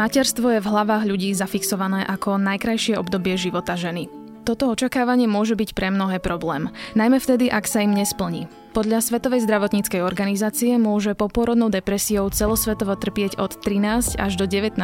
Materstvo je v hlavách ľudí zafixované ako najkrajšie obdobie života ženy. Toto očakávanie môže byť pre mnohé problém, najmä vtedy, ak sa im nesplní. Podľa Svetovej zdravotníckej organizácie môže poporodnou depresiou celosvetovo trpieť od 13 až do 19%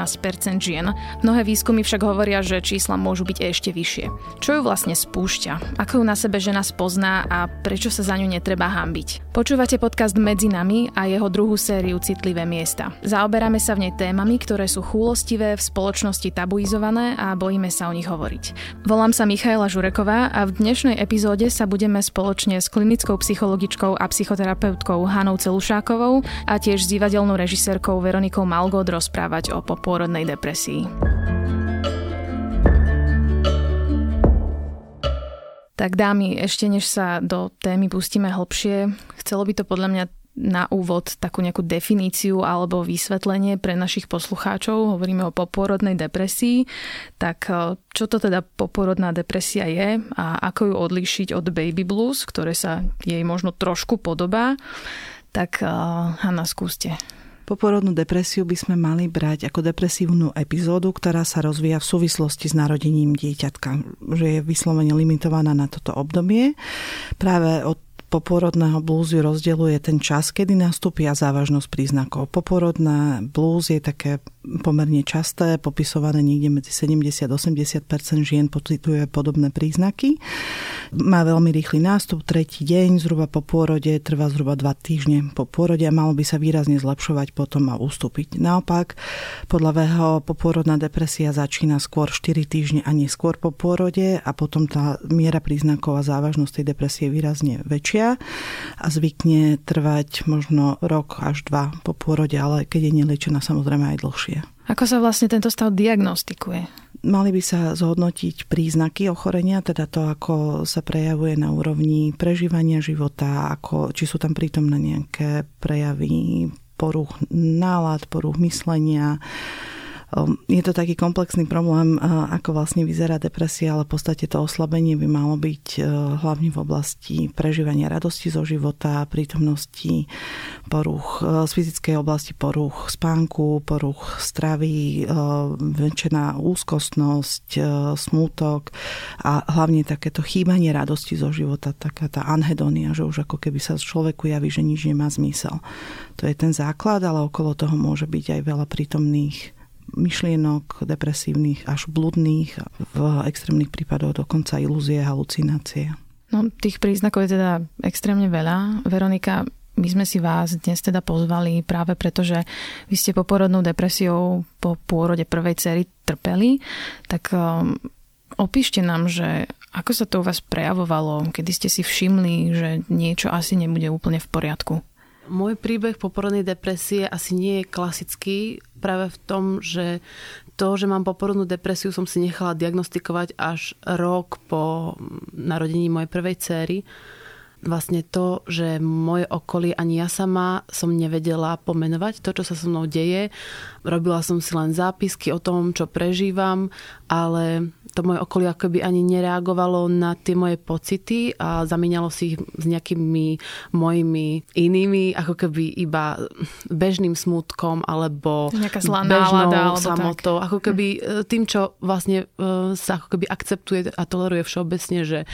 žien. Mnohé výskumy však hovoria, že čísla môžu byť ešte vyššie. Čo ju vlastne spúšťa? Ako ju na sebe žena spozná a prečo sa za ňu netreba hambiť? Počúvate podcast Medzi nami a jeho druhú sériu Citlivé miesta. Zaoberáme sa v nej témami, ktoré sú chúlostivé, v spoločnosti tabuizované a bojíme sa o nich hovoriť. Volám sa Michaela Žureková a v dnešnej epizóde sa budeme spoločne s klinickou psychologičkou psychologičkou a psychoterapeutkou Hanou Celušákovou a tiež s divadelnou režisérkou Veronikou Malgod rozprávať o popôrodnej depresii. Tak dámy, ešte než sa do témy pustíme hlbšie, chcelo by to podľa mňa na úvod takú nejakú definíciu alebo vysvetlenie pre našich poslucháčov. Hovoríme o popôrodnej depresii. Tak e, čo to teda popôrodná depresia je a ako ju odlíšiť od baby blues, ktoré sa jej možno trošku podobá. Tak e, Hanna, skúste. Poporodnú depresiu by sme mali brať ako depresívnu epizódu, ktorá sa rozvíja v súvislosti s narodením dieťatka, že je vyslovene limitovaná na toto obdobie. Práve od poporodného blúzu rozdeľuje ten čas, kedy nastúpia závažnosť príznakov. Poporodná blúz je také pomerne časté, popisované niekde medzi 70-80% žien pocituje podobné príznaky. Má veľmi rýchly nástup, tretí deň, zhruba po pôrode, trvá zhruba 2 týždne po pôrode a malo by sa výrazne zlepšovať potom a ustúpiť. Naopak, podľa VHO popôrodná depresia začína skôr 4 týždne a neskôr po pôrode a potom tá miera príznakov a závažnosť tej depresie je výrazne väčšia a zvykne trvať možno rok až dva po pôrode, ale keď je neliečená samozrejme aj dlhšie. Ako sa vlastne tento stav diagnostikuje? Mali by sa zhodnotiť príznaky ochorenia, teda to, ako sa prejavuje na úrovni prežívania života, ako, či sú tam prítomné nejaké prejavy poruch nálad, poruch myslenia, je to taký komplexný problém, ako vlastne vyzerá depresia, ale v podstate to oslabenie by malo byť e, hlavne v oblasti prežívania radosti zo života, prítomnosti poruch e, z fyzickej oblasti, poruch spánku, poruch stravy, e, väčšina úzkostnosť, smútok a hlavne takéto chýbanie radosti zo života, taká tá anhedonia, že už ako keby sa človeku javí, že nič nemá zmysel. To je ten základ, ale okolo toho môže byť aj veľa prítomných myšlienok depresívnych až bludných, v extrémnych prípadoch dokonca ilúzie, halucinácie. No, tých príznakov je teda extrémne veľa. Veronika, my sme si vás dnes teda pozvali práve preto, že vy ste poporodnou depresiou po pôrode prvej cery trpeli. Tak um, opíšte nám, že ako sa to u vás prejavovalo, kedy ste si všimli, že niečo asi nebude úplne v poriadku. Môj príbeh poporodnej depresie asi nie je klasický práve v tom, že to, že mám poporodnú depresiu, som si nechala diagnostikovať až rok po narodení mojej prvej céry vlastne to, že moje okolie ani ja sama som nevedela pomenovať to, čo sa so mnou deje. Robila som si len zápisky o tom, čo prežívam, ale to moje okolie akoby ani nereagovalo na tie moje pocity a zamienialo si ich s nejakými mojimi inými, ako keby iba bežným smutkom alebo zlá bežnou nálada, samotou. Ako keby e, tým, čo vlastne e, sa ako keby akceptuje a toleruje všeobecne, že e,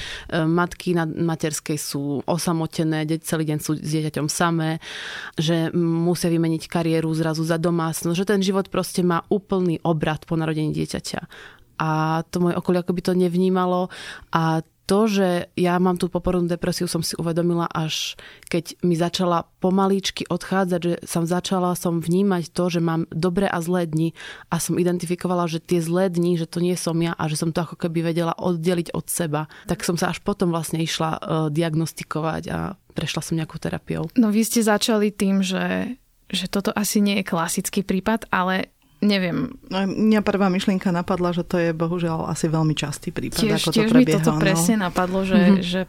matky na materskej sú osamotené, celý deň sú s dieťaťom samé, že musia vymeniť kariéru zrazu za domácnosť, že ten život proste má úplný obrad po narodení dieťaťa. A to moje okolie akoby to nevnímalo a to, že ja mám tú poporodnú depresiu, som si uvedomila až keď mi začala pomalíčky odchádzať, že som začala som vnímať to, že mám dobré a zlé dni a som identifikovala, že tie zlé dni, že to nie som ja a že som to ako keby vedela oddeliť od seba. Tak som sa až potom vlastne išla uh, diagnostikovať a prešla som nejakou terapiou. No vy ste začali tým, že že toto asi nie je klasický prípad, ale neviem. No, mňa prvá myšlienka napadla, že to je bohužiaľ asi veľmi častý prípad, tiež, ako tiež to prebieha. mi toto no. presne napadlo, že, mm-hmm. že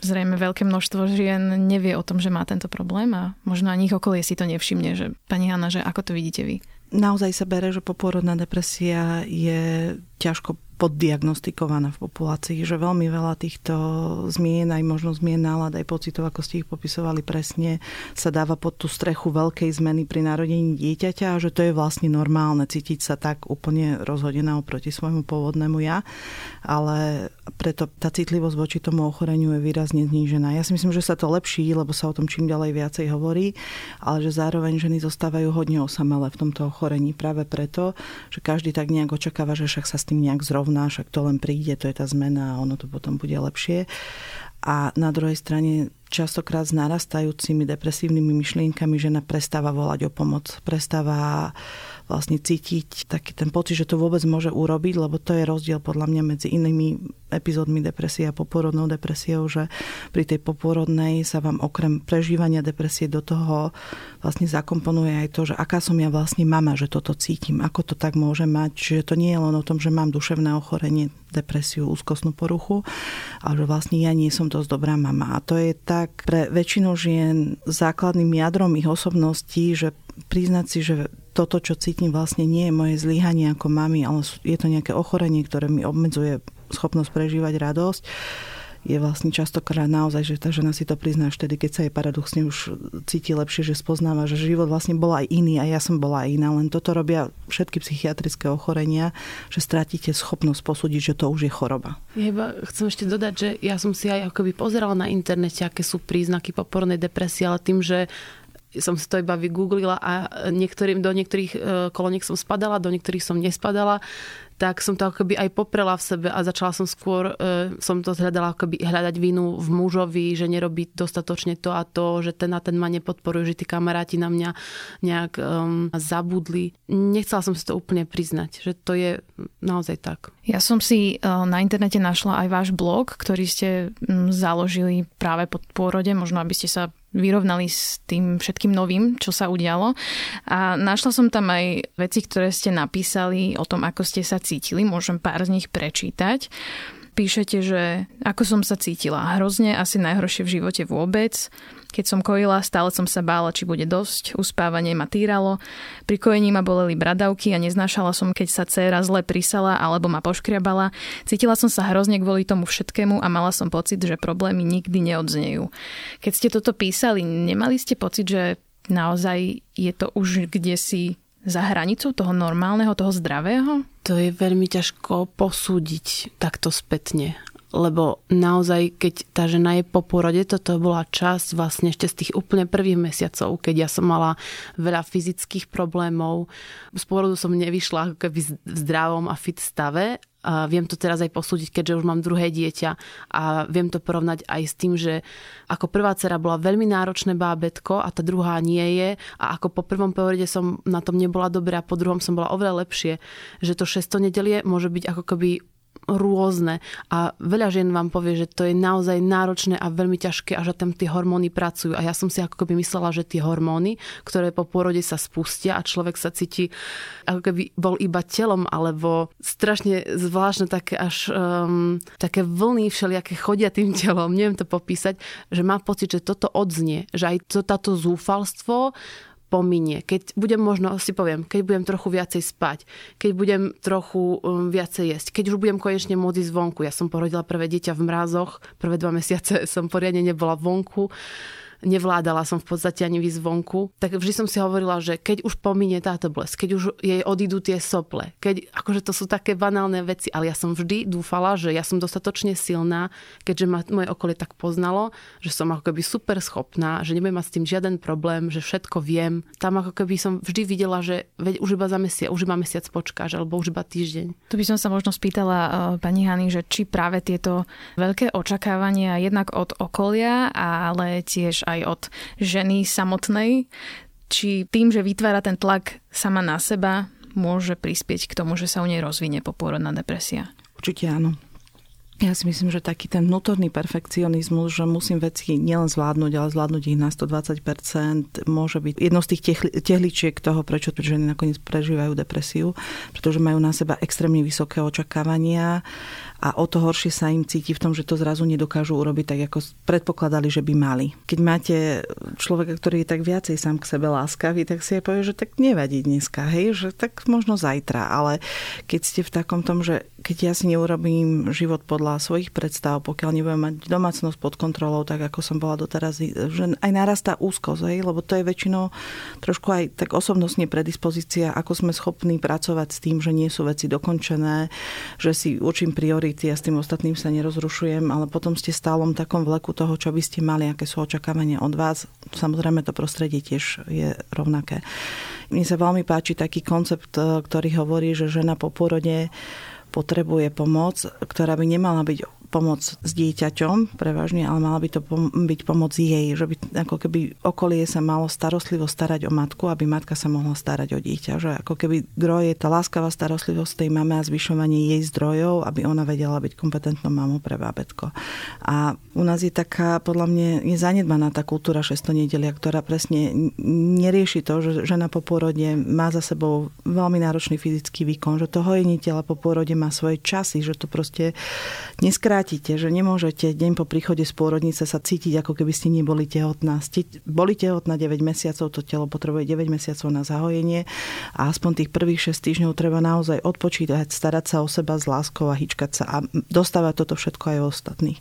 zrejme veľké množstvo žien nevie o tom, že má tento problém a možno ani ich okolie si to nevšimne, že pani Hanna, že ako to vidíte vy? Naozaj sa bere, že poporodná depresia je ťažko poddiagnostikovaná v populácii, že veľmi veľa týchto zmien, aj možno zmien nálad, aj pocitov, ako ste ich popisovali presne, sa dáva pod tú strechu veľkej zmeny pri narodení dieťaťa a že to je vlastne normálne cítiť sa tak úplne rozhodená oproti svojmu pôvodnému ja, ale preto tá citlivosť voči tomu ochoreniu je výrazne znížená. Ja si myslím, že sa to lepší, lebo sa o tom čím ďalej viacej hovorí, ale že zároveň ženy zostávajú hodne osamelé v tomto ochorení práve preto, že každý tak nejak očakáva, že však sa s tým nejak zrovná rovná, však to len príde, to je tá zmena a ono to potom bude lepšie. A na druhej strane častokrát s narastajúcimi depresívnymi myšlienkami žena prestáva volať o pomoc, prestáva vlastne cítiť taký ten pocit, že to vôbec môže urobiť, lebo to je rozdiel podľa mňa medzi inými epizódmi depresie a poporodnou depresiou, že pri tej poporodnej sa vám okrem prežívania depresie do toho vlastne zakomponuje aj to, že aká som ja vlastne mama, že toto cítim, ako to tak môže mať, že to nie je len o tom, že mám duševné ochorenie, depresiu, úzkostnú poruchu, ale že vlastne ja nie som dosť dobrá mama. A to je tak pre väčšinu žien základným jadrom ich osobností, že priznať si, že toto, čo cítim, vlastne nie je moje zlyhanie ako mami, ale je to nejaké ochorenie, ktoré mi obmedzuje schopnosť prežívať radosť je vlastne častokrát naozaj, že tá žena si to prizná až tedy, keď sa jej paradoxne už cíti lepšie, že spoznáva, že život vlastne bol aj iný a ja som bola aj iná. Len toto robia všetky psychiatrické ochorenia, že stratíte schopnosť posúdiť, že to už je choroba. Ja chcem ešte dodať, že ja som si aj akoby pozerala na internete, aké sú príznaky popornej depresie, ale tým, že som si to iba vygooglila a niektorým, do niektorých e, koloniek som spadala, do niektorých som nespadala, tak som to akoby aj poprela v sebe a začala som skôr, e, som to hľadala akoby hľadať vinu v mužovi, že nerobí dostatočne to a to, že ten a ten ma nepodporuje, že tí kamaráti na mňa nejak um, zabudli. Nechcela som si to úplne priznať, že to je naozaj tak. Ja som si uh, na internete našla aj váš blog, ktorý ste založili práve po pôrode, možno aby ste sa vyrovnali s tým všetkým novým, čo sa udialo. A našla som tam aj veci, ktoré ste napísali o tom, ako ste sa cítili. Môžem pár z nich prečítať. Píšete, že ako som sa cítila. Hrozne, asi najhoršie v živote vôbec. Keď som kojila, stále som sa bála, či bude dosť. Uspávanie ma týralo. Pri kojení ma boleli bradavky a neznášala som, keď sa dcéra zle prisala alebo ma poškriabala. Cítila som sa hrozne kvôli tomu všetkému a mala som pocit, že problémy nikdy neodznejú. Keď ste toto písali, nemali ste pocit, že naozaj je to už kde si za hranicou toho normálneho, toho zdravého? To je veľmi ťažko posúdiť takto spätne lebo naozaj, keď tá žena je po porode, toto bola časť vlastne ešte z tých úplne prvých mesiacov, keď ja som mala veľa fyzických problémov. Z porodu som nevyšla keby v zdravom a fit stave viem to teraz aj posúdiť, keďže už mám druhé dieťa. A viem to porovnať aj s tým, že ako prvá dcera bola veľmi náročné bábetko a tá druhá nie je. A ako po prvom porode som na tom nebola dobré a po druhom som bola oveľa lepšie, že to šesto nedelie môže byť ako keby rôzne a veľa žien vám povie, že to je naozaj náročné a veľmi ťažké a že tam tie hormóny pracujú. A ja som si ako keby myslela, že tie hormóny, ktoré po pôrode sa spustia a človek sa cíti ako keby bol iba telom, alebo strašne zvláštne také až um, také vlny všelijaké chodia tým telom, neviem to popísať, že má pocit, že toto odznie, že aj to, táto zúfalstvo pominie. Keď budem možno, si poviem, keď budem trochu viacej spať, keď budem trochu um, viacej jesť, keď už budem konečne môcť ísť vonku. Ja som porodila prvé dieťa v mrázoch, prvé dva mesiace som poriadne nebola vonku nevládala som v podstate ani výsť vonku, tak vždy som si hovorila, že keď už pominie táto bolesť, keď už jej odídu tie sople, keď akože to sú také banálne veci, ale ja som vždy dúfala, že ja som dostatočne silná, keďže ma moje okolie tak poznalo, že som ako keby super schopná, že nebudem mať s tým žiaden problém, že všetko viem. Tam ako keby som vždy videla, že veď už iba za mesiac, už iba mesiac počkáš, alebo už iba týždeň. Tu by som sa možno spýtala uh, pani Hany, že či práve tieto veľké očakávania jednak od okolia, ale tiež aj od ženy samotnej, či tým, že vytvára ten tlak sama na seba, môže prispieť k tomu, že sa u nej rozvinie popôrodná depresia? Určite áno. Ja si myslím, že taký ten vnútorný perfekcionizmus, že musím veci nielen zvládnuť, ale zvládnuť ich na 120%, môže byť jednou z tých tehličiek toho, prečo ženy nakoniec prežívajú depresiu, pretože majú na seba extrémne vysoké očakávania a o to horšie sa im cíti v tom, že to zrazu nedokážu urobiť tak, ako predpokladali, že by mali. Keď máte človeka, ktorý je tak viacej sám k sebe láskavý, tak si aj povie, že tak nevadí dneska, hej, že tak možno zajtra, ale keď ste v takom tom, že keď ja si neurobím život podľa svojich predstav, pokiaľ nebudem mať domácnosť pod kontrolou, tak ako som bola doteraz, že aj narastá úzkosť, hej, lebo to je väčšinou trošku aj tak osobnostne predispozícia, ako sme schopní pracovať s tým, že nie sú veci dokončené, že si učím priority priority a s tým ostatným sa nerozrušujem, ale potom ste stálom takom vleku toho, čo by ste mali, aké sú očakávania od vás. Samozrejme to prostredie tiež je rovnaké. Mne sa veľmi páči taký koncept, ktorý hovorí, že žena po porode potrebuje pomoc, ktorá by nemala byť pomoc s dieťaťom prevažne, ale mala by to pom- byť pomoc jej, že by ako keby okolie sa malo starostlivo starať o matku, aby matka sa mohla starať o dieťa. Že ako keby zdroj je tá láskavá starostlivosť tej mame a zvyšovanie jej zdrojov, aby ona vedela byť kompetentnou mamou pre bábetko. A u nás je taká, podľa mňa, je zanedbaná tá kultúra šestonedelia, ktorá presne nerieši to, že žena po pôrode má za sebou veľmi náročný fyzický výkon, že to hojenie tela po pôrode má svoje časy, že to proste neskrá vrátite, že nemôžete deň po príchode z pôrodnice sa cítiť, ako keby ste neboli tehotná. Ste boli tehotná 9 mesiacov, to telo potrebuje 9 mesiacov na zahojenie a aspoň tých prvých 6 týždňov treba naozaj odpočítať, starať sa o seba s láskou a hýčkať sa a dostávať toto všetko aj ostatných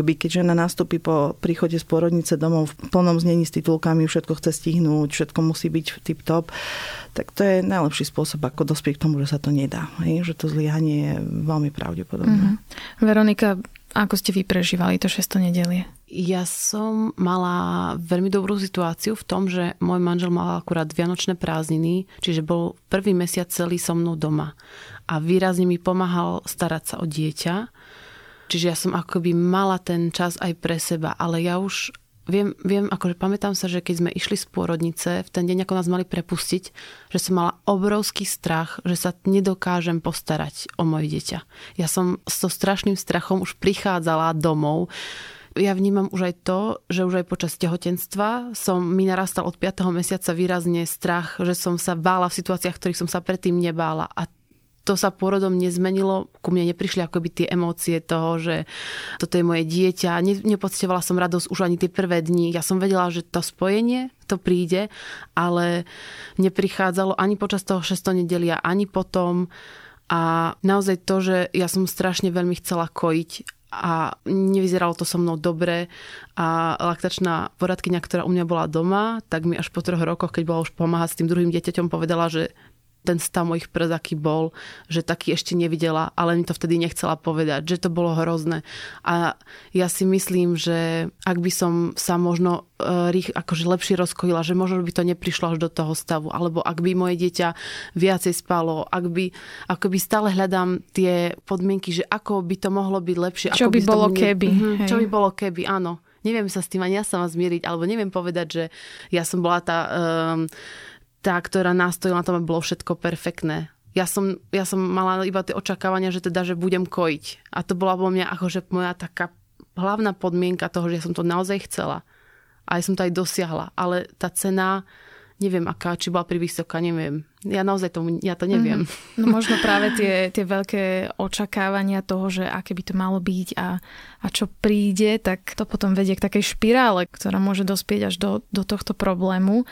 keby keď žena nastúpi po príchode z porodnice domov v plnom znení s titulkami, všetko chce stihnúť, všetko musí byť tip top, tak to je najlepší spôsob, ako dospieť k tomu, že sa to nedá. Hej? Že to zlyhanie je veľmi pravdepodobné. Mm-hmm. Veronika, ako ste vy prežívali to šesto nedelie? Ja som mala veľmi dobrú situáciu v tom, že môj manžel mal akurát vianočné prázdniny, čiže bol prvý mesiac celý so mnou doma. A výrazne mi pomáhal starať sa o dieťa Čiže ja som akoby mala ten čas aj pre seba, ale ja už viem, viem akože pamätám sa, že keď sme išli z pôrodnice, v ten deň, ako nás mali prepustiť, že som mala obrovský strach, že sa nedokážem postarať o moje dieťa. Ja som so strašným strachom už prichádzala domov, ja vnímam už aj to, že už aj počas tehotenstva som mi narastal od 5. mesiaca výrazne strach, že som sa bála v situáciách, ktorých som sa predtým nebála. A to sa pôrodom nezmenilo. Ku mne neprišli akoby tie emócie toho, že toto je moje dieťa. Ne, nepocitovala som radosť už ani tie prvé dni. Ja som vedela, že to spojenie, to príde, ale neprichádzalo ani počas toho šestonedelia, ani potom. A naozaj to, že ja som strašne veľmi chcela kojiť a nevyzeralo to so mnou dobre a laktačná poradkyňa, ktorá u mňa bola doma, tak mi až po troch rokoch, keď bola už pomáhať s tým druhým dieťaťom, povedala, že ten stav mojich pred aký bol, že taký ešte nevidela, ale mi to vtedy nechcela povedať, že to bolo hrozné. A ja si myslím, že ak by som sa možno e, rých, akože lepšie rozkojila, že možno by to neprišlo až do toho stavu, alebo ak by moje dieťa viacej spalo, ak by, ako by stále hľadám tie podmienky, že ako by to mohlo byť lepšie. Čo ako by, by bolo ne... keby. Mhm, čo by bolo keby, áno. Neviem sa s tým ani ja sama zmieriť, alebo neviem povedať, že ja som bola tá... Um, tá, ktorá nastojila na tom, aby bolo všetko perfektné. Ja som, ja som mala iba tie očakávania, že teda, že budem kojiť. A to bola vo mňa akože moja taká hlavná podmienka toho, že som to naozaj chcela. A ja som to aj dosiahla. Ale tá cena, neviem aká, či bola vysoká, neviem. Ja naozaj tomu, ja to neviem. Mm-hmm. No možno práve tie, tie veľké očakávania toho, že aké by to malo byť a, a čo príde, tak to potom vedie k takej špirále, ktorá môže dospieť až do, do tohto problému.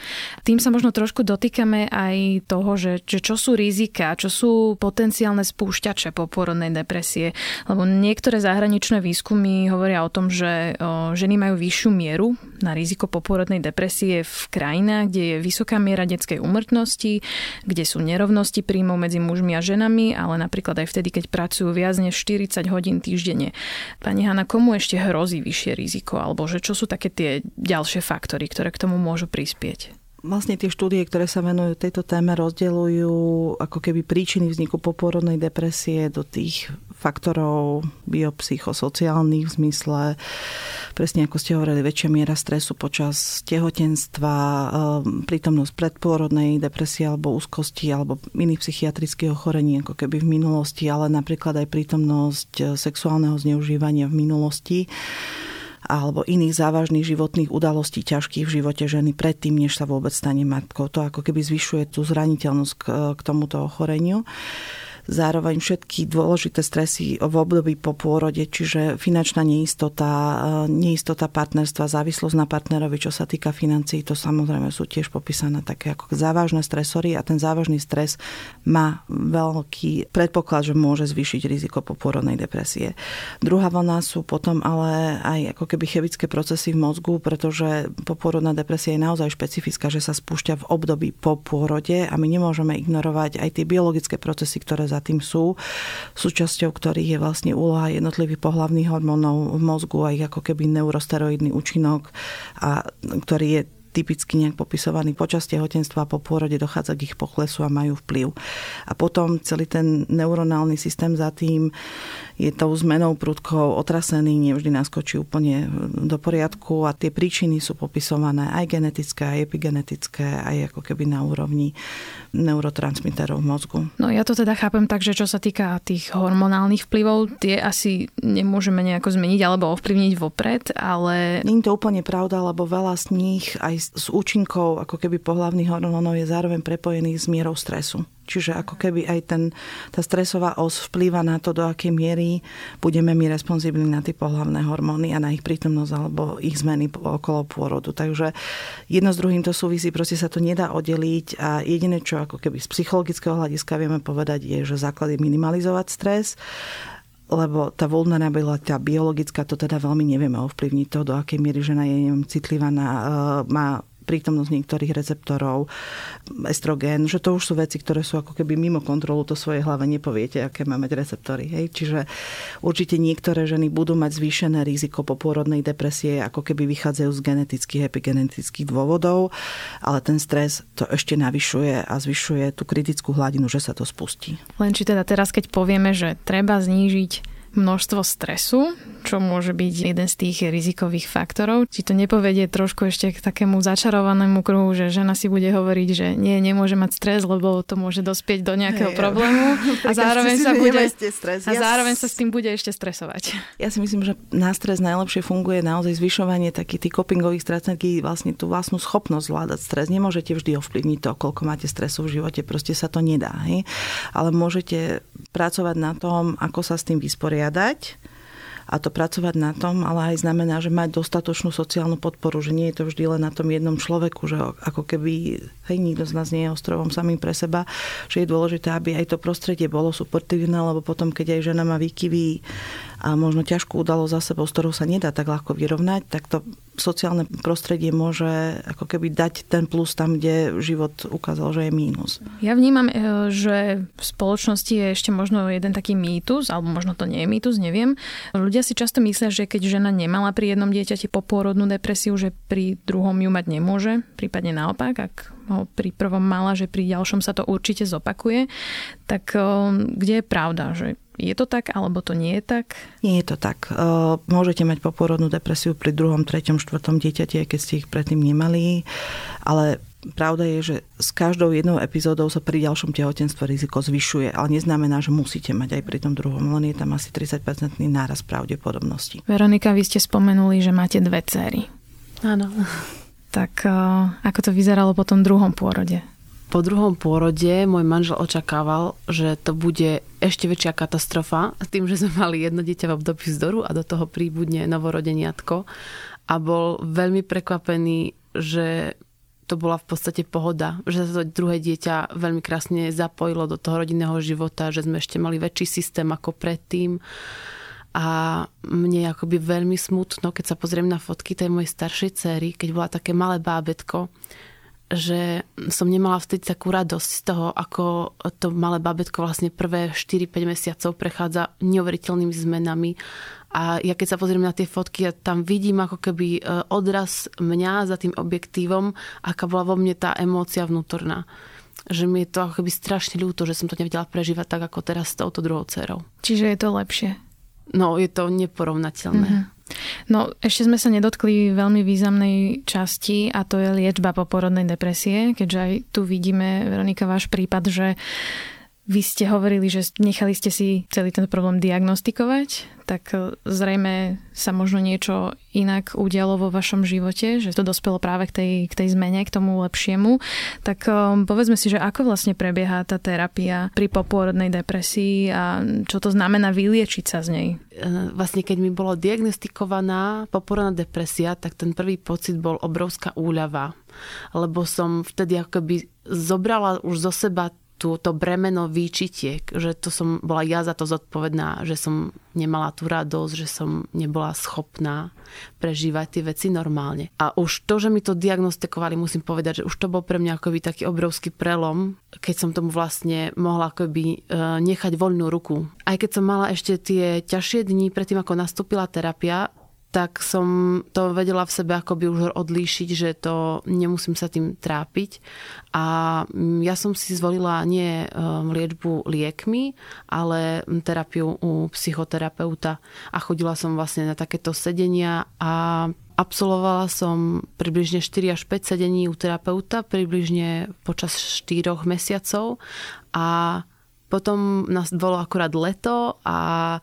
Tým sa možno trošku dotýkame aj toho, že, že čo sú rizika, čo sú potenciálne spúšťače poporodnej depresie. Lebo niektoré zahraničné výskumy hovoria o tom, že o, ženy majú vyššiu mieru na riziko poporodnej depresie v krajinách, kde je vysoká miera detskej úmrtnosti, kde sú nerovnosti príjmov medzi mužmi a ženami, ale napríklad aj vtedy, keď pracujú viac než 40 hodín týždenne. Pani Hanna, komu ešte hrozí vyššie riziko? Alebo že čo sú také tie ďalšie faktory, ktoré k tomu môžu prispieť? Vlastne tie štúdie, ktoré sa venujú tejto téme, rozdeľujú ako keby príčiny vzniku poporodnej depresie do tých faktorov biopsychosociálnych v zmysle, presne ako ste hovorili, väčšia miera stresu počas tehotenstva, eh, prítomnosť predpôrodnej depresie alebo úzkosti alebo iných psychiatrických ochorení ako keby v minulosti, ale napríklad aj prítomnosť eh, sexuálneho zneužívania v minulosti alebo iných závažných životných udalostí ťažkých v živote ženy predtým, než sa vôbec stane matkou. To ako keby zvyšuje tú zraniteľnosť k, k tomuto ochoreniu zároveň všetky dôležité stresy v období po pôrode, čiže finančná neistota, e, neistota partnerstva, závislosť na partnerovi, čo sa týka financií, to samozrejme sú tiež popísané také ako závažné stresory a ten závažný stres má veľký predpoklad, že môže zvýšiť riziko popôrodnej depresie. Druhá vlna sú potom ale aj ako keby chemické procesy v mozgu, pretože popôrodná depresia je naozaj špecifická, že sa spúšťa v období po pôrode a my nemôžeme ignorovať aj tie biologické procesy, ktoré za tým sú, súčasťou ktorých je vlastne úloha jednotlivých pohlavných hormónov v mozgu a ich ako keby neurosteroidný účinok, a, ktorý je typicky nejak popisovaný počas tehotenstva a po pôrode dochádza k ich poklesu a majú vplyv. A potom celý ten neuronálny systém za tým je tou zmenou prúdkov otrasený, nevždy naskočí úplne do poriadku a tie príčiny sú popisované aj genetické, aj epigenetické, aj ako keby na úrovni neurotransmiterov v mozgu. No ja to teda chápem tak, že čo sa týka tých hormonálnych vplyvov, tie asi nemôžeme nejako zmeniť alebo ovplyvniť vopred, ale... Nie je to úplne pravda, lebo veľa z nich aj s účinkov ako keby pohlavných hormónov je zároveň prepojených s mierou stresu. Čiže ako keby aj ten, tá stresová os vplýva na to, do akej miery budeme my responsívni na tie pohlavné hormóny a na ich prítomnosť alebo ich zmeny okolo pôrodu. Takže jedno s druhým to súvisí, proste sa to nedá oddeliť a jediné, čo ako keby z psychologického hľadiska vieme povedať, je, že základ je minimalizovať stres lebo tá vulnerabilita biologická to teda veľmi nevieme ovplyvniť to, do akej miery žena je citlivá na, e, má prítomnosť niektorých receptorov, estrogen, že to už sú veci, ktoré sú ako keby mimo kontrolu, to svoje hlave nepoviete, aké má mať receptory. Hej? Čiže určite niektoré ženy budú mať zvýšené riziko popôrodnej depresie, ako keby vychádzajú z genetických, epigenetických dôvodov, ale ten stres to ešte navyšuje a zvyšuje tú kritickú hladinu, že sa to spustí. Len či teda teraz, keď povieme, že treba znížiť množstvo stresu, čo môže byť jeden z tých rizikových faktorov. Či to nepovedie trošku ešte k takému začarovanému kruhu, že žena si bude hovoriť, že nie, nemôže mať stres, lebo to môže dospieť do nejakého hey, problému a zároveň sa bude a zároveň sa s tým bude ešte stresovať. Ja si myslím, že na stres najlepšie funguje naozaj zvyšovanie takých tých copingových strategií, vlastne tú vlastnú schopnosť zvládať stres. Nemôžete vždy ovplyvniť to, koľko máte stresu v živote, proste sa to nedá. Hej? Ale môžete pracovať na tom, ako sa s tým vysporiadať a to pracovať na tom, ale aj znamená, že mať dostatočnú sociálnu podporu, že nie je to vždy len na tom jednom človeku, že ako keby hej, nikto z nás nie je ostrovom samým pre seba, že je dôležité, aby aj to prostredie bolo suportívne, lebo potom, keď aj žena má výkyvy a možno ťažkú udalosť za sebou, s ktorou sa nedá tak ľahko vyrovnať, tak to sociálne prostredie môže ako keby dať ten plus tam, kde život ukázal, že je mínus. Ja vnímam, e, že v spoločnosti je ešte možno jeden taký mýtus, alebo možno to nie je mýtus, neviem. Ľudia si často myslia, že keď žena nemala pri jednom dieťati popôrodnú depresiu, že pri druhom ju mať nemôže, prípadne naopak, ak ho pri prvom mala, že pri ďalšom sa to určite zopakuje, tak e, kde je pravda, že je to tak, alebo to nie je tak? Nie je to tak. Môžete mať poporodnú depresiu pri druhom, treťom, štvrtom dieťati, aj keď ste ich predtým nemali, ale pravda je, že s každou jednou epizódou sa pri ďalšom tehotenstve riziko zvyšuje, ale neznamená, že musíte mať aj pri tom druhom, len je tam asi 30-percentný náraz pravdepodobnosti. Veronika, vy ste spomenuli, že máte dve céry. Áno. Tak ako to vyzeralo po tom druhom pôrode? Po druhom pôrode môj manžel očakával, že to bude ešte väčšia katastrofa s tým, že sme mali jedno dieťa v období vzdoru a do toho príbudne novorodeniatko. A bol veľmi prekvapený, že to bola v podstate pohoda, že sa to druhé dieťa veľmi krásne zapojilo do toho rodinného života, že sme ešte mali väčší systém ako predtým. A mne je akoby veľmi smutno, keď sa pozriem na fotky tej mojej staršej cery, keď bola také malé bábetko, že som nemala vtedy takú radosť z toho, ako to malé babetko vlastne prvé 4-5 mesiacov prechádza neuveriteľnými zmenami. A ja keď sa pozriem na tie fotky, ja tam vidím ako keby e, odraz mňa za tým objektívom, aká bola vo mne tá emócia vnútorná že mi je to ako keby strašne ľúto, že som to nevedela prežívať tak, ako teraz s touto druhou dcerou. Čiže je to lepšie? No, je to neporovnateľné. Mm-hmm. No, ešte sme sa nedotkli veľmi významnej časti a to je liečba poporodnej depresie, keďže aj tu vidíme, Veronika, váš prípad, že vy ste hovorili, že nechali ste si celý ten problém diagnostikovať, tak e, zrejme sa možno niečo inak udialo vo vašom živote, že to dospelo práve k tej, k tej zmene, k tomu lepšiemu. Tak e, povedzme si, že ako vlastne prebieha tá terapia pri popôrodnej depresii a čo to znamená vyliečiť sa z nej? E, vlastne keď mi bolo diagnostikovaná poporodná depresia, tak ten prvý pocit bol obrovská úľava, lebo som vtedy akoby zobrala už zo seba túto bremeno výčitiek, že to som bola ja za to zodpovedná, že som nemala tú radosť, že som nebola schopná prežívať tie veci normálne. A už to, že mi to diagnostikovali, musím povedať, že už to bol pre mňa akoby taký obrovský prelom, keď som tomu vlastne mohla akoby e, nechať voľnú ruku. Aj keď som mala ešte tie ťažšie dni predtým, ako nastúpila terapia, tak som to vedela v sebe akoby už odlíšiť, že to nemusím sa tým trápiť. A mm, ja som si zvolila nie um, liečbu liekmi, ale terapiu u psychoterapeuta. A chodila som vlastne na takéto sedenia a absolvovala som približne 4 až 5 sedení u terapeuta, približne počas 4 mesiacov a potom nás bolo akurát leto a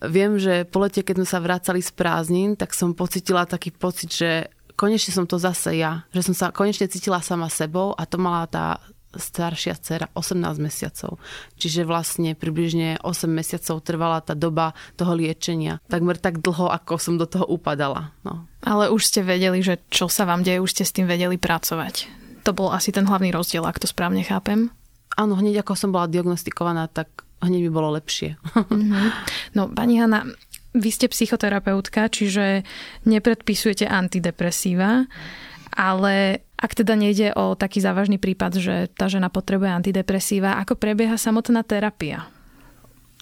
viem, že po lete, keď sme sa vracali z prázdnin, tak som pocitila taký pocit, že konečne som to zase ja. Že som sa konečne cítila sama sebou a to mala tá staršia dcera 18 mesiacov. Čiže vlastne približne 8 mesiacov trvala tá doba toho liečenia. Takmer tak dlho, ako som do toho upadala. No. Ale už ste vedeli, že čo sa vám deje, už ste s tým vedeli pracovať. To bol asi ten hlavný rozdiel, ak to správne chápem áno, hneď ako som bola diagnostikovaná, tak hneď by bolo lepšie. Mm-hmm. No, pani Hanna, vy ste psychoterapeutka, čiže nepredpisujete antidepresíva, ale ak teda nejde o taký závažný prípad, že tá žena potrebuje antidepresíva, ako prebieha samotná terapia?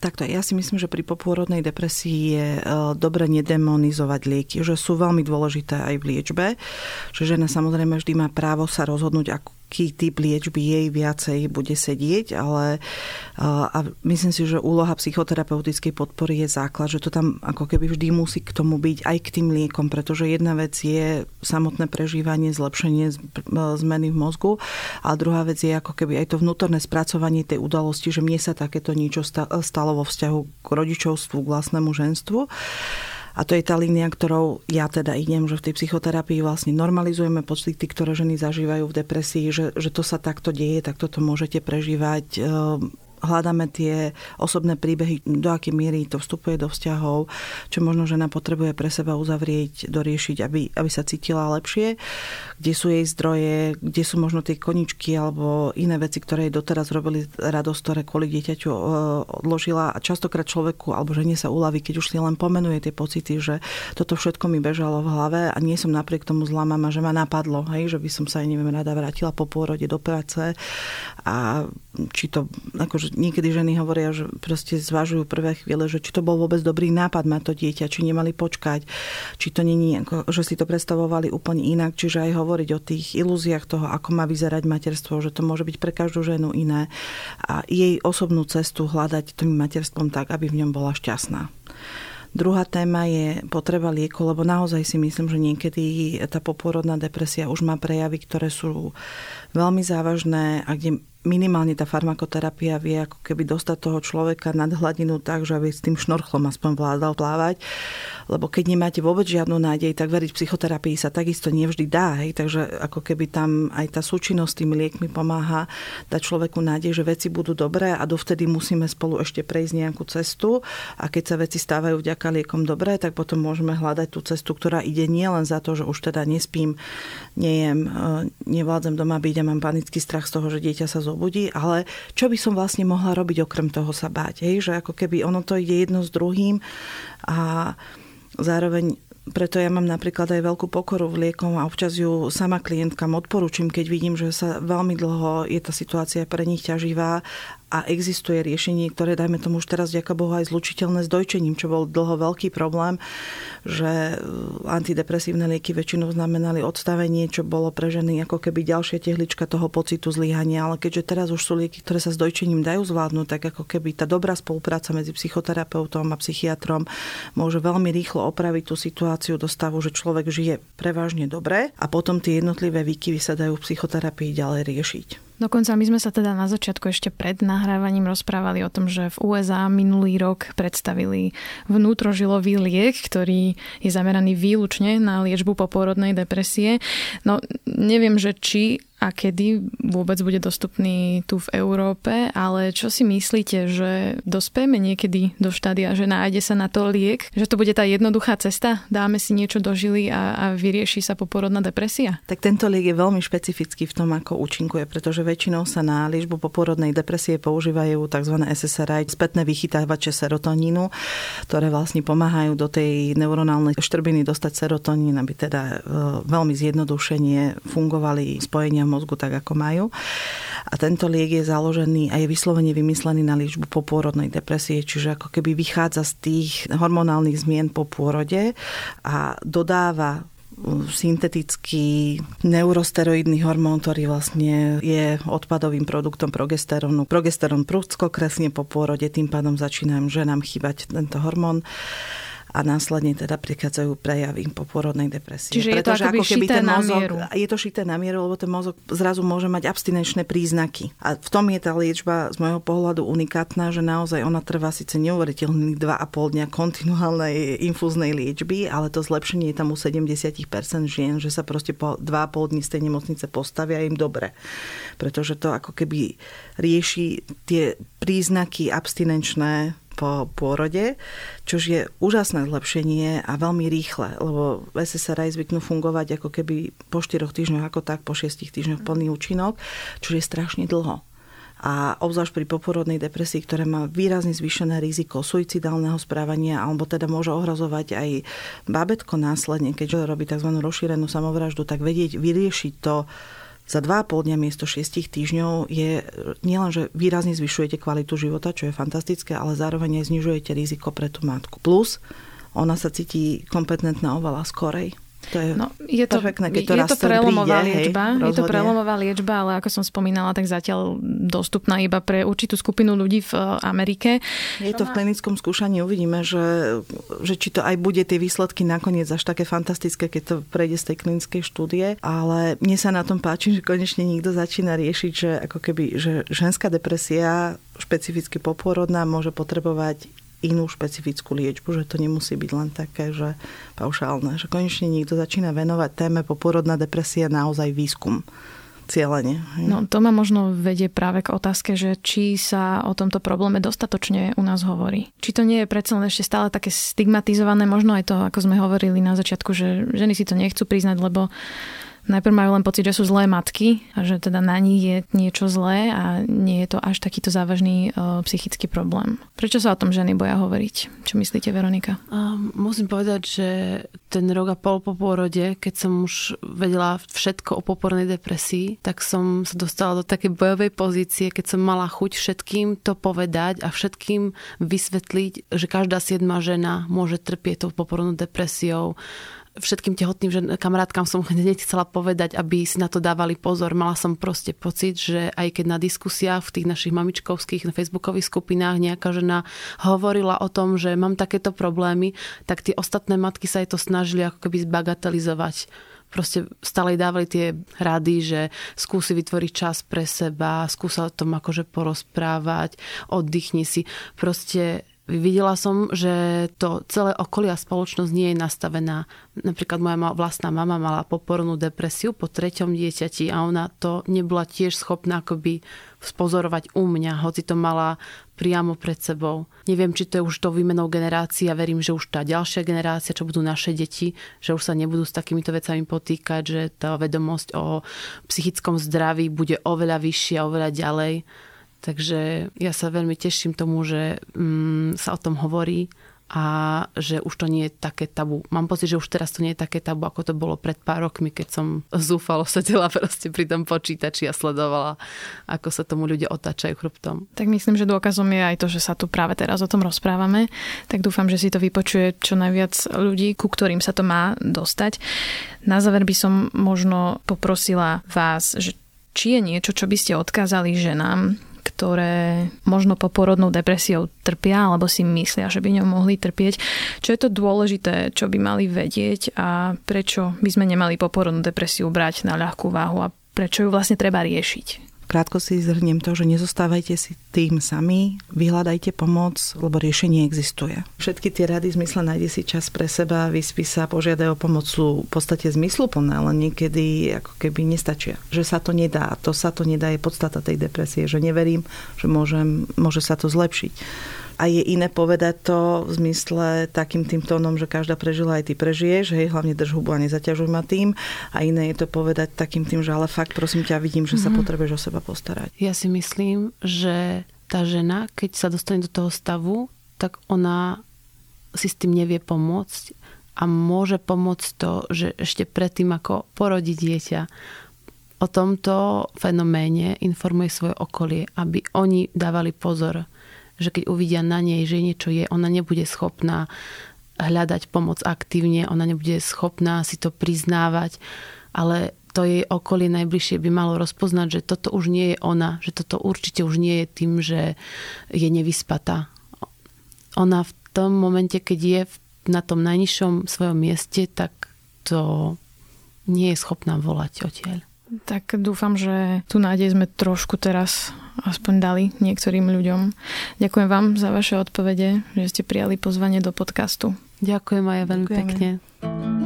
Takto, ja si myslím, že pri popôrodnej depresii je e, dobre nedemonizovať lieky, že sú veľmi dôležité aj v liečbe. Že žena samozrejme vždy má právo sa rozhodnúť, ako aký typ liečby jej viacej bude sedieť, ale a myslím si, že úloha psychoterapeutickej podpory je základ, že to tam ako keby vždy musí k tomu byť aj k tým liekom, pretože jedna vec je samotné prežívanie, zlepšenie zmeny v mozgu a druhá vec je ako keby aj to vnútorné spracovanie tej udalosti, že mne sa takéto niečo stalo vo vzťahu k rodičovstvu, k vlastnému ženstvu. A to je tá línia, ktorou ja teda idem, že v tej psychoterapii vlastne normalizujeme pocity, ktoré ženy zažívajú v depresii, že, že to sa takto deje, takto to môžete prežívať hľadáme tie osobné príbehy, do akej miery to vstupuje do vzťahov, čo možno žena potrebuje pre seba uzavrieť, doriešiť, aby, aby sa cítila lepšie, kde sú jej zdroje, kde sú možno tie koničky alebo iné veci, ktoré jej doteraz robili radosť, ktoré kvôli dieťaťu e, odložila. A častokrát človeku alebo žene sa uľaví, keď už si len pomenuje tie pocity, že toto všetko mi bežalo v hlave a nie som napriek tomu zlá mama, že ma napadlo, hej, že by som sa neviem rada vrátila po pôrode do práce. A či to akože niekedy ženy hovoria, že proste zvažujú prvé chvíle, že či to bol vôbec dobrý nápad mať to dieťa, či nemali počkať, či to není, že si to predstavovali úplne inak, čiže aj hovoriť o tých ilúziách toho, ako má vyzerať materstvo, že to môže byť pre každú ženu iné a jej osobnú cestu hľadať tým materstvom tak, aby v ňom bola šťastná. Druhá téma je potreba lieku, lebo naozaj si myslím, že niekedy tá poporodná depresia už má prejavy, ktoré sú veľmi závažné a kde minimálne tá farmakoterapia vie ako keby dostať toho človeka nad hladinu tak, že aby s tým šnorchlom aspoň vládal plávať. Lebo keď nemáte vôbec žiadnu nádej, tak veriť psychoterapii sa takisto nevždy dá. Hej? Takže ako keby tam aj tá súčinnosť s tými liekmi pomáha dať človeku nádej, že veci budú dobré a dovtedy musíme spolu ešte prejsť nejakú cestu a keď sa veci stávajú vďaka liekom dobré, tak potom môžeme hľadať tú cestu, ktorá ide nielen za to, že už teda nespím, nejem, e, nevládzem doma byť a mám panický strach z toho, že dieťa sa zobudí, ale čo by som vlastne mohla robiť okrem toho sa báť, hej? že ako keby ono to ide jedno s druhým a zároveň preto ja mám napríklad aj veľkú pokoru v liekom a občas ju sama klientkám odporúčim, keď vidím, že sa veľmi dlho je tá situácia pre nich ťaživá a existuje riešenie, ktoré, dajme tomu už teraz, ďaká Bohu, aj zlučiteľné s dojčením, čo bol dlho veľký problém, že e, antidepresívne lieky väčšinou znamenali odstavenie, čo bolo pre ženy ako keby ďalšia tehlička toho pocitu zlyhania. Ale keďže teraz už sú lieky, ktoré sa s dojčením dajú zvládnuť, tak ako keby tá dobrá spolupráca medzi psychoterapeutom a psychiatrom môže veľmi rýchlo opraviť tú situáciu do stavu, že človek žije prevažne dobre a potom tie jednotlivé výkyvy sa dajú v psychoterapii ďalej riešiť. Dokonca my sme sa teda na začiatku ešte pred nahrávaním rozprávali o tom, že v USA minulý rok predstavili vnútrožilový liek, ktorý je zameraný výlučne na liečbu poporodnej depresie. No neviem, že či a kedy vôbec bude dostupný tu v Európe, ale čo si myslíte, že dospejeme niekedy do štádia, že nájde sa na to liek, že to bude tá jednoduchá cesta, dáme si niečo do žily a, a vyrieši sa poporodná depresia? Tak tento liek je veľmi špecifický v tom, ako účinkuje, pretože väčšinou sa na liečbu poporodnej depresie používajú tzv. SSRI, spätné vychytávače serotonínu, ktoré vlastne pomáhajú do tej neuronálnej štrbiny dostať serotonín, aby teda e, veľmi zjednodušene fungovali spojenia mozgu tak, ako majú. A tento liek je založený a je vyslovene vymyslený na liečbu popôrodnej depresie, čiže ako keby vychádza z tých hormonálnych zmien po pôrode a dodáva syntetický neurosteroidný hormón, ktorý vlastne je odpadovým produktom progesterónu. Progesterón prudko kresne po pôrode, tým pádom začína ženám chýbať tento hormón a následne teda prichádzajú prejavy poporodnej depresie. Čiže Pretože je to ako keby ten mozog, mieru. Je to šité na mieru, lebo ten mozog zrazu môže mať abstinenčné príznaky. A v tom je tá liečba z môjho pohľadu unikátna, že naozaj ona trvá síce neuveriteľných 2,5 dňa kontinuálnej infúznej liečby, ale to zlepšenie je tam u 70% žien, že sa proste po 2,5 dní z tej nemocnice postavia im dobre. Pretože to ako keby rieši tie príznaky abstinenčné po pôrode, čo je úžasné zlepšenie a veľmi rýchle, lebo SSRI zvyknú fungovať ako keby po 4 týždňoch, ako tak po 6 týždňoch plný účinok, čo je strašne dlho a obzvlášť pri poporodnej depresii, ktorá má výrazne zvýšené riziko suicidálneho správania alebo teda môže ohrazovať aj bábetko následne, keď robí tzv. rozšírenú samovraždu, tak vedieť vyriešiť to za 2,5 dňa miesto 6 týždňov je nielen, že výrazne zvyšujete kvalitu života, čo je fantastické, ale zároveň aj znižujete riziko pre tú matku. Plus, ona sa cíti kompetentná oveľa skorej. To je, no, je to perfektné, keď to je to prelomová príde, liečba, hej, je to prelomová liečba, ale ako som spomínala, tak zatiaľ dostupná iba pre určitú skupinu ľudí v eh, Amerike. Je to v klinickom skúšaní, uvidíme, že, že či to aj bude tie výsledky nakoniec až také fantastické, keď to prejde z tej klinickej štúdie, ale mne sa na tom páči, že konečne niekto začína riešiť, že ako keby, že ženská depresia špecificky poporodná môže potrebovať inú špecifickú liečbu, že to nemusí byť len také, že paušálne. Že konečne niekto začína venovať téme poporodná depresia naozaj výskum cieľene. No to ma možno vedie práve k otázke, že či sa o tomto probléme dostatočne u nás hovorí. Či to nie je predsa len ešte stále také stigmatizované, možno aj to, ako sme hovorili na začiatku, že ženy si to nechcú priznať, lebo najprv majú len pocit, že sú zlé matky a že teda na nich je niečo zlé a nie je to až takýto závažný uh, psychický problém. Prečo sa o tom ženy boja hovoriť? Čo myslíte, Veronika? Um, musím povedať, že ten rok a pol po pôrode, keď som už vedela všetko o popornej depresii, tak som sa dostala do takej bojovej pozície, keď som mala chuť všetkým to povedať a všetkým vysvetliť, že každá siedma žena môže trpieť tou popornou depresiou všetkým tehotným že kamarátkam som hneď chcela povedať, aby si na to dávali pozor. Mala som proste pocit, že aj keď na diskusiách v tých našich mamičkovských na facebookových skupinách nejaká žena hovorila o tom, že mám takéto problémy, tak tie ostatné matky sa aj to snažili ako keby zbagatelizovať proste stále dávali tie rady, že skúsi vytvoriť čas pre seba, skúsa o tom akože porozprávať, oddychni si. Proste videla som, že to celé okolia spoločnosť nie je nastavená. Napríklad moja vlastná mama mala popornú depresiu po treťom dieťati a ona to nebola tiež schopná akoby spozorovať u mňa, hoci to mala priamo pred sebou. Neviem, či to je už to výmenou generácií a verím, že už tá ďalšia generácia, čo budú naše deti, že už sa nebudú s takýmito vecami potýkať, že tá vedomosť o psychickom zdraví bude oveľa vyššia, oveľa ďalej Takže ja sa veľmi teším tomu, že mm, sa o tom hovorí a že už to nie je také tabu. Mám pocit, že už teraz to nie je také tabu, ako to bolo pred pár rokmi, keď som zúfalo sedela proste pri tom počítači a sledovala, ako sa tomu ľudia otáčajú chrbtom. Tak myslím, že dôkazom je aj to, že sa tu práve teraz o tom rozprávame. Tak dúfam, že si to vypočuje čo najviac ľudí, ku ktorým sa to má dostať. Na záver by som možno poprosila vás, že či je niečo, čo by ste odkázali ženám, ktoré možno poporodnou depresiou trpia alebo si myslia, že by ňou mohli trpieť. Čo je to dôležité, čo by mali vedieť a prečo by sme nemali poporodnú depresiu brať na ľahkú váhu a prečo ju vlastne treba riešiť? Krátko si zhrniem to, že nezostávajte si tým sami, vyhľadajte pomoc, lebo riešenie existuje. Všetky tie rady zmysle nájde si čas pre seba, vyspí sa, požiadaj o pomoc sú v podstate zmysluplné, ale niekedy ako keby nestačia. Že sa to nedá. To sa to nedá je podstata tej depresie, že neverím, že môžem, môže sa to zlepšiť a je iné povedať to v zmysle takým tým tónom, že každá prežila, aj ty prežiješ, hej, hlavne drž hubu a nezaťažuj ma tým. A iné je to povedať takým tým, že ale fakt prosím ťa, vidím, že sa mm-hmm. potrebuješ o seba postarať. Ja si myslím, že tá žena, keď sa dostane do toho stavu, tak ona si s tým nevie pomôcť a môže pomôcť to, že ešte predtým, ako porodí dieťa, o tomto fenoméne informuje svoje okolie, aby oni dávali pozor že keď uvidia na nej, že niečo je, ona nebude schopná hľadať pomoc aktívne, ona nebude schopná si to priznávať, ale to jej okolie najbližšie by malo rozpoznať, že toto už nie je ona, že toto určite už nie je tým, že je nevyspatá. Ona v tom momente, keď je na tom najnižšom svojom mieste, tak to nie je schopná volať odtiaľ. Tak dúfam, že tu nádej sme trošku teraz aspoň dali niektorým ľuďom. Ďakujem vám za vaše odpovede, že ste prijali pozvanie do podcastu. Ďakujem aj veľmi Ďakujeme. pekne.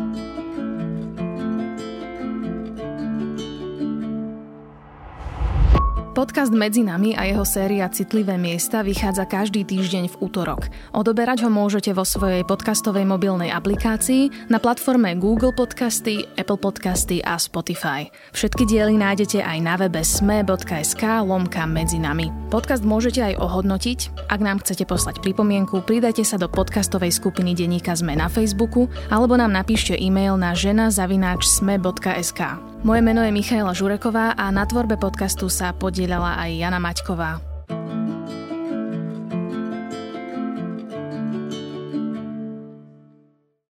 Podcast Medzi nami a jeho séria Citlivé miesta vychádza každý týždeň v útorok. Odoberať ho môžete vo svojej podcastovej mobilnej aplikácii na platforme Google Podcasty, Apple Podcasty a Spotify. Všetky diely nájdete aj na webe sme.sk lomka medzi nami. Podcast môžete aj ohodnotiť. Ak nám chcete poslať pripomienku, pridajte sa do podcastovej skupiny Deníka Sme na Facebooku alebo nám napíšte e-mail na žena.sme.sk. Moje meno je Michaela Žureková a na tvorbe podcastu sa podielala aj Jana Maťková.